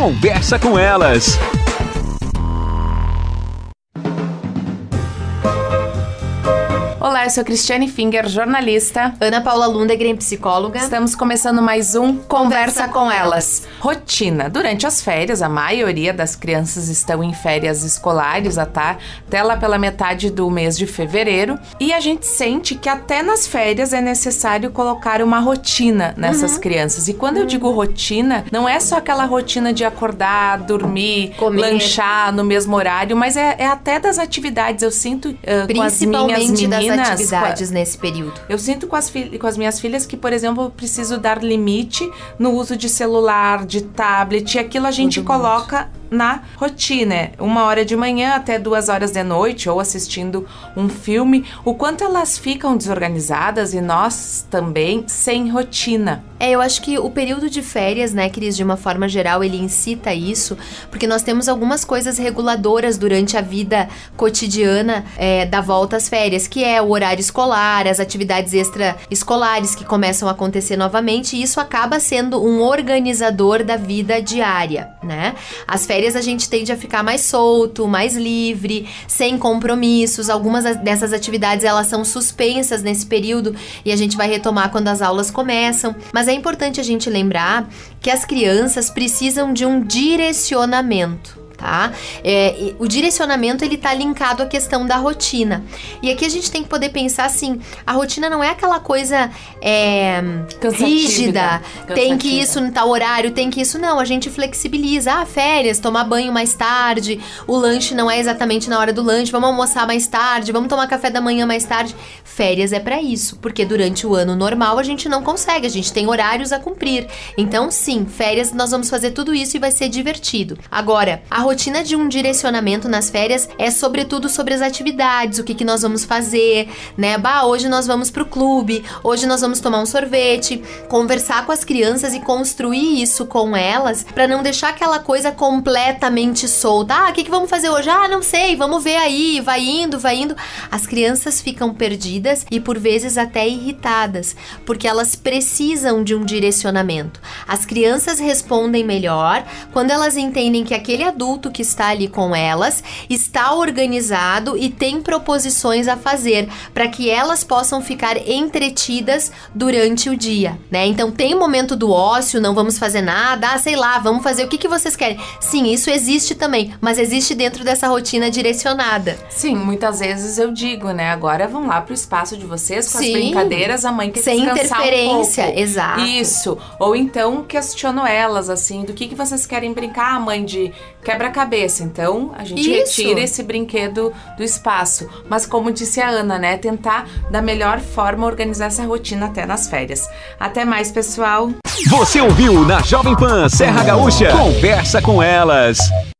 Conversa com elas. Olá, eu sou Cristiane Finger, jornalista. Ana Paula Lundegren, psicóloga. Estamos começando mais um Conversa, Conversa com, elas. Rotina. Durante as férias, a maioria das crianças estão em férias escolares até, até lá pela metade do mês de fevereiro. E a gente sente que até nas férias é necessário colocar uma rotina nessas uhum. crianças. E quando uhum. eu digo rotina, não é só aquela rotina de acordar, dormir, Comer. lanchar no mesmo horário, mas é, é até das atividades. Eu sinto uh, com as minhas meninas atividades nesse período? Eu sinto com as, com as minhas filhas que, por exemplo, eu preciso dar limite no uso de celular, de tablet, e aquilo a gente Tudo coloca muito na rotina, uma hora de manhã até duas horas de noite ou assistindo um filme, o quanto elas ficam desorganizadas e nós também sem rotina. É, eu acho que o período de férias, né, Cris, de uma forma geral, ele incita isso, porque nós temos algumas coisas reguladoras durante a vida cotidiana é, da volta às férias, que é o horário escolar, as atividades extraescolares que começam a acontecer novamente, e isso acaba sendo um organizador da vida diária, né? As férias férias a gente tende a ficar mais solto, mais livre, sem compromissos. Algumas dessas atividades elas são suspensas nesse período e a gente vai retomar quando as aulas começam. Mas é importante a gente lembrar que as crianças precisam de um direcionamento tá? É, o direcionamento ele tá linkado à questão da rotina. E aqui a gente tem que poder pensar assim: a rotina não é aquela coisa é, rígida, Cansativa. tem que isso no tal horário, tem que isso. Não, a gente flexibiliza. Ah, férias, tomar banho mais tarde, o lanche não é exatamente na hora do lanche, vamos almoçar mais tarde, vamos tomar café da manhã mais tarde. Férias é para isso, porque durante o ano normal a gente não consegue, a gente tem horários a cumprir. Então, sim, férias nós vamos fazer tudo isso e vai ser divertido. Agora, a rotina de um direcionamento nas férias é sobretudo sobre as atividades, o que, que nós vamos fazer, né? Bah, hoje nós vamos pro clube, hoje nós vamos tomar um sorvete, conversar com as crianças e construir isso com elas para não deixar aquela coisa completamente solta. Ah, o que, que vamos fazer hoje? Ah, não sei, vamos ver aí, vai indo, vai indo. As crianças ficam perdidas e por vezes até irritadas, porque elas precisam de um direcionamento. As crianças respondem melhor quando elas entendem que aquele adulto adulto que está ali com elas está organizado e tem proposições a fazer para que elas possam ficar entretidas durante o dia, né? Então tem momento do ócio, não vamos fazer nada, ah, sei lá, vamos fazer o que, que vocês querem. Sim, isso existe também, mas existe dentro dessa rotina direcionada. Sim, muitas vezes eu digo, né? Agora vão lá pro espaço de vocês com Sim, as brincadeiras, a mãe quer sem interferência, um exato. Isso. Ou então questiono elas assim, do que que vocês querem brincar, mãe de quebra-cabeça. Então, a gente Isso. retira esse brinquedo do espaço. Mas como disse a Ana, né, tentar da melhor forma organizar essa rotina até nas férias. Até mais, pessoal. Você ouviu na Jovem Pan Serra Gaúcha? Conversa com elas.